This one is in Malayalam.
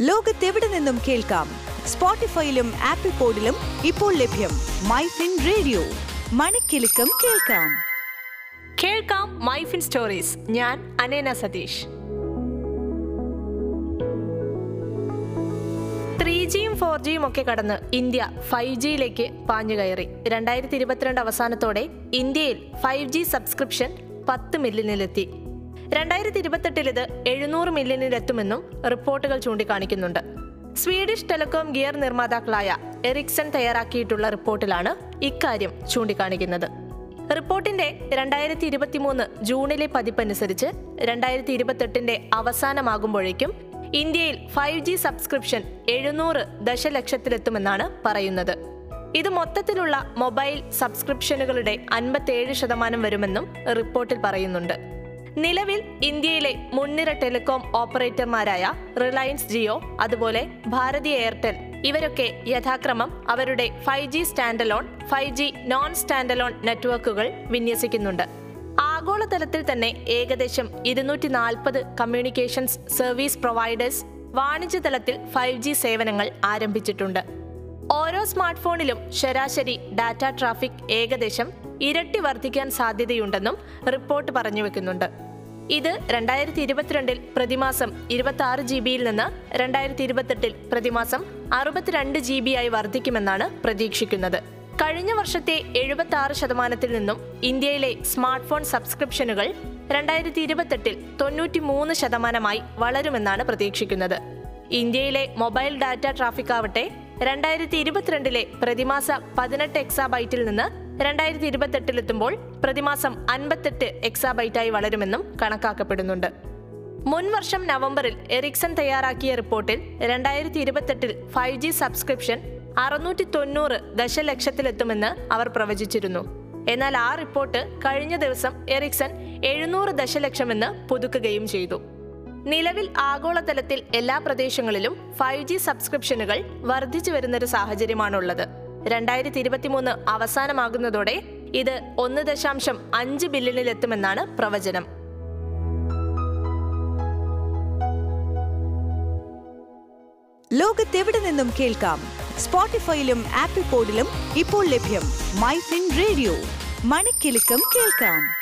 ലോകത്തെവിടെ നിന്നും കേൾക്കാം. സ്പോട്ടിഫൈയിലും ആപ്പിൾ പോഡിലും ഇപ്പോൾ ലഭ്യം മൈ ഫിൻ റേഡിയോ. മണിക്കെലക്കം കേൾക്കാം. കേൾക്കാം മൈഫിൻ സ്റ്റോറീസ്. ഞാൻ അനേന സതീഷ്. ത്രീ ജിയും ഫോർ ജിയും ഒക്കെ കടന്ന് ഇന്ത്യ ഫൈവ് ജിയിലേക്ക് പാഞ്ഞു കയറി രണ്ടായിരത്തി ഇരുപത്തിരണ്ട് അവസാനത്തോടെ ഇന്ത്യയിൽ ഫൈവ് ജി സബ്സ്ക്രിപ്ഷൻ പത്ത് മില്യണിലെത്തി. രണ്ടായിരത്തി ഇരുപത്തെട്ടിൽ ഇത് എഴുന്നൂറ് മില്യണിലെത്തുമെന്നും റിപ്പോർട്ടുകൾ ചൂണ്ടിക്കാണിക്കുന്നുണ്ട്. സ്വീഡിഷ് ടെലികോം ഗിയർ നിർമ്മാതാക്കളായ എറിക്സൺ തയ്യാറാക്കിയിട്ടുള്ള റിപ്പോർട്ടിലാണ് ഇക്കാര്യം ചൂണ്ടിക്കാണിക്കുന്നത്. റിപ്പോർട്ടിന്റെ രണ്ടായിരത്തി ഇരുപത്തിമൂന്ന് ജൂണിലെ പതിപ്പനുസരിച്ച് രണ്ടായിരത്തി ഇരുപത്തെട്ടിന്റെ അവസാനമാകുമ്പോഴേക്കും ഇന്ത്യയിൽ ഫൈവ് ജി സബ്സ്ക്രിപ്ഷൻ എഴുന്നൂറ് ദശലക്ഷത്തിലെത്തുമെന്നാണ് പറയുന്നത്. ഇത് മൊത്തത്തിലുള്ള മൊബൈൽ സബ്സ്ക്രിപ്ഷനുകളുടെ അൻപത്തേഴ് ശതമാനം വരുമെന്നും റിപ്പോർട്ടിൽ പറയുന്നുണ്ട്. നിലവിൽ ഇന്ത്യയിലെ മുൻനിര ടെലികോം ഓപ്പറേറ്റർമാരായ റിലയൻസ് ജിയോ അതുപോലെ ഭാരതി എയർടെൽ ഇവരൊക്കെ യഥാക്രമം അവരുടെ five G standalone five G non standalone നെറ്റ്വർക്കുകൾ വിന്യസിക്കുന്നുണ്ട്. ആഗോളതലത്തിൽ തന്നെ ഏകദേശം ഇരുന്നൂറ്റി നാൽപ്പത് കമ്മ്യൂണിക്കേഷൻസ് സർവീസ് പ്രൊവൈഡേഴ്സ് വാണിജ്യതലത്തിൽ ഫൈവ് ജി സേവനങ്ങൾ ആരംഭിച്ചിട്ടുണ്ട്. ഓരോ സ്മാർട്ട് ഫോണിലും ശരാശരി ഡാറ്റ ട്രാഫിക് ഏകദേശം ഇരട്ടി വർദ്ധിക്കാൻ സാധ്യതയുണ്ടെന്നും റിപ്പോർട്ട് പറഞ്ഞു വെക്കുന്നുണ്ട്. ഇത് രണ്ടായിരത്തി ഇരുപത്തിരണ്ടിൽ പ്രതിമാസം ഇരുപത്തി ആറ് ജി ബിയിൽ നിന്ന് രണ്ടായിരത്തി ഇരുപത്തെട്ടിൽ പ്രതിമാസം അറുപത്തിരണ്ട് ജി ബി ആയി വർദ്ധിക്കുമെന്നാണ് പ്രതീക്ഷിക്കുന്നത്. കഴിഞ്ഞ വർഷത്തെ എഴുപത്തി ആറ് ശതമാനത്തിൽ നിന്നും ഇന്ത്യയിലെ സ്മാർട്ട് ഫോൺ സബ്സ്ക്രിപ്ഷനുകൾ രണ്ടായിരത്തി ഇരുപത്തെട്ടിൽ തൊണ്ണൂറ്റി മൂന്ന് ശതമാനമായി വളരുമെന്നാണ് പ്രതീക്ഷിക്കുന്നത്. ഇന്ത്യയിലെ മൊബൈൽ ഡാറ്റ ട്രാഫിക് ആവട്ടെ രണ്ടായിരത്തി ഇരുപത്തിരണ്ടിലെ പ്രതിമാസ പതിനെട്ട് എക്സാബൈറ്റിൽ നിന്ന് രണ്ടായിരത്തി ഇരുപത്തെട്ടിലെത്തുമ്പോൾ പ്രതിമാസം അൻപത്തെട്ട് എക്സാബൈറ്റായി വളരുമെന്നും കണക്കാക്കപ്പെടുന്നുണ്ട്. മുൻവർഷം നവംബറിൽ എറിക്സൺ തയ്യാറാക്കിയ റിപ്പോർട്ടിൽ രണ്ടായിരത്തി ഇരുപത്തെട്ടിൽ ഫൈവ് ജി സബ്സ്ക്രിപ്ഷൻ അറുന്നൂറ്റി തൊണ്ണൂറ് ദശലക്ഷത്തിലെത്തുമെന്ന് അവർ പ്രവചിച്ചിരുന്നു. എന്നാൽ ആ റിപ്പോർട്ട് കഴിഞ്ഞ ദിവസം എറിക്സൺ എഴുന്നൂറ് ദശലക്ഷമെന്ന് പുതുക്കുകയും ചെയ്തു. നിലവിൽ ആഗോളതലത്തിൽ എല്ലാ പ്രദേശങ്ങളിലും ഫൈവ് ജി സബ്സ്ക്രിപ്ഷനുകൾ വർദ്ധിച്ചു വരുന്നൊരു സാഹചര്യമാണുള്ളത്. രണ്ടായിരത്തി ഇരുപത്തിമൂന്ന് അവസാനമാകുന്നതോടെ ഇത് ഒന്ന് ദശാംശം അഞ്ച് ബില്യണിലെത്തുമെന്നാണ് പ്രവചനം. ലോകത്തെവിടെ നിന്നും കേൾക്കാം? സ്പോട്ടിഫൈയിലും ആപ്പിൾ പോഡിലും ഇപ്പോൾ ലഭ്യം മൈ ഫിൻ റേഡിയോ. മണിക്കെലക്കം കേൾക്കാം.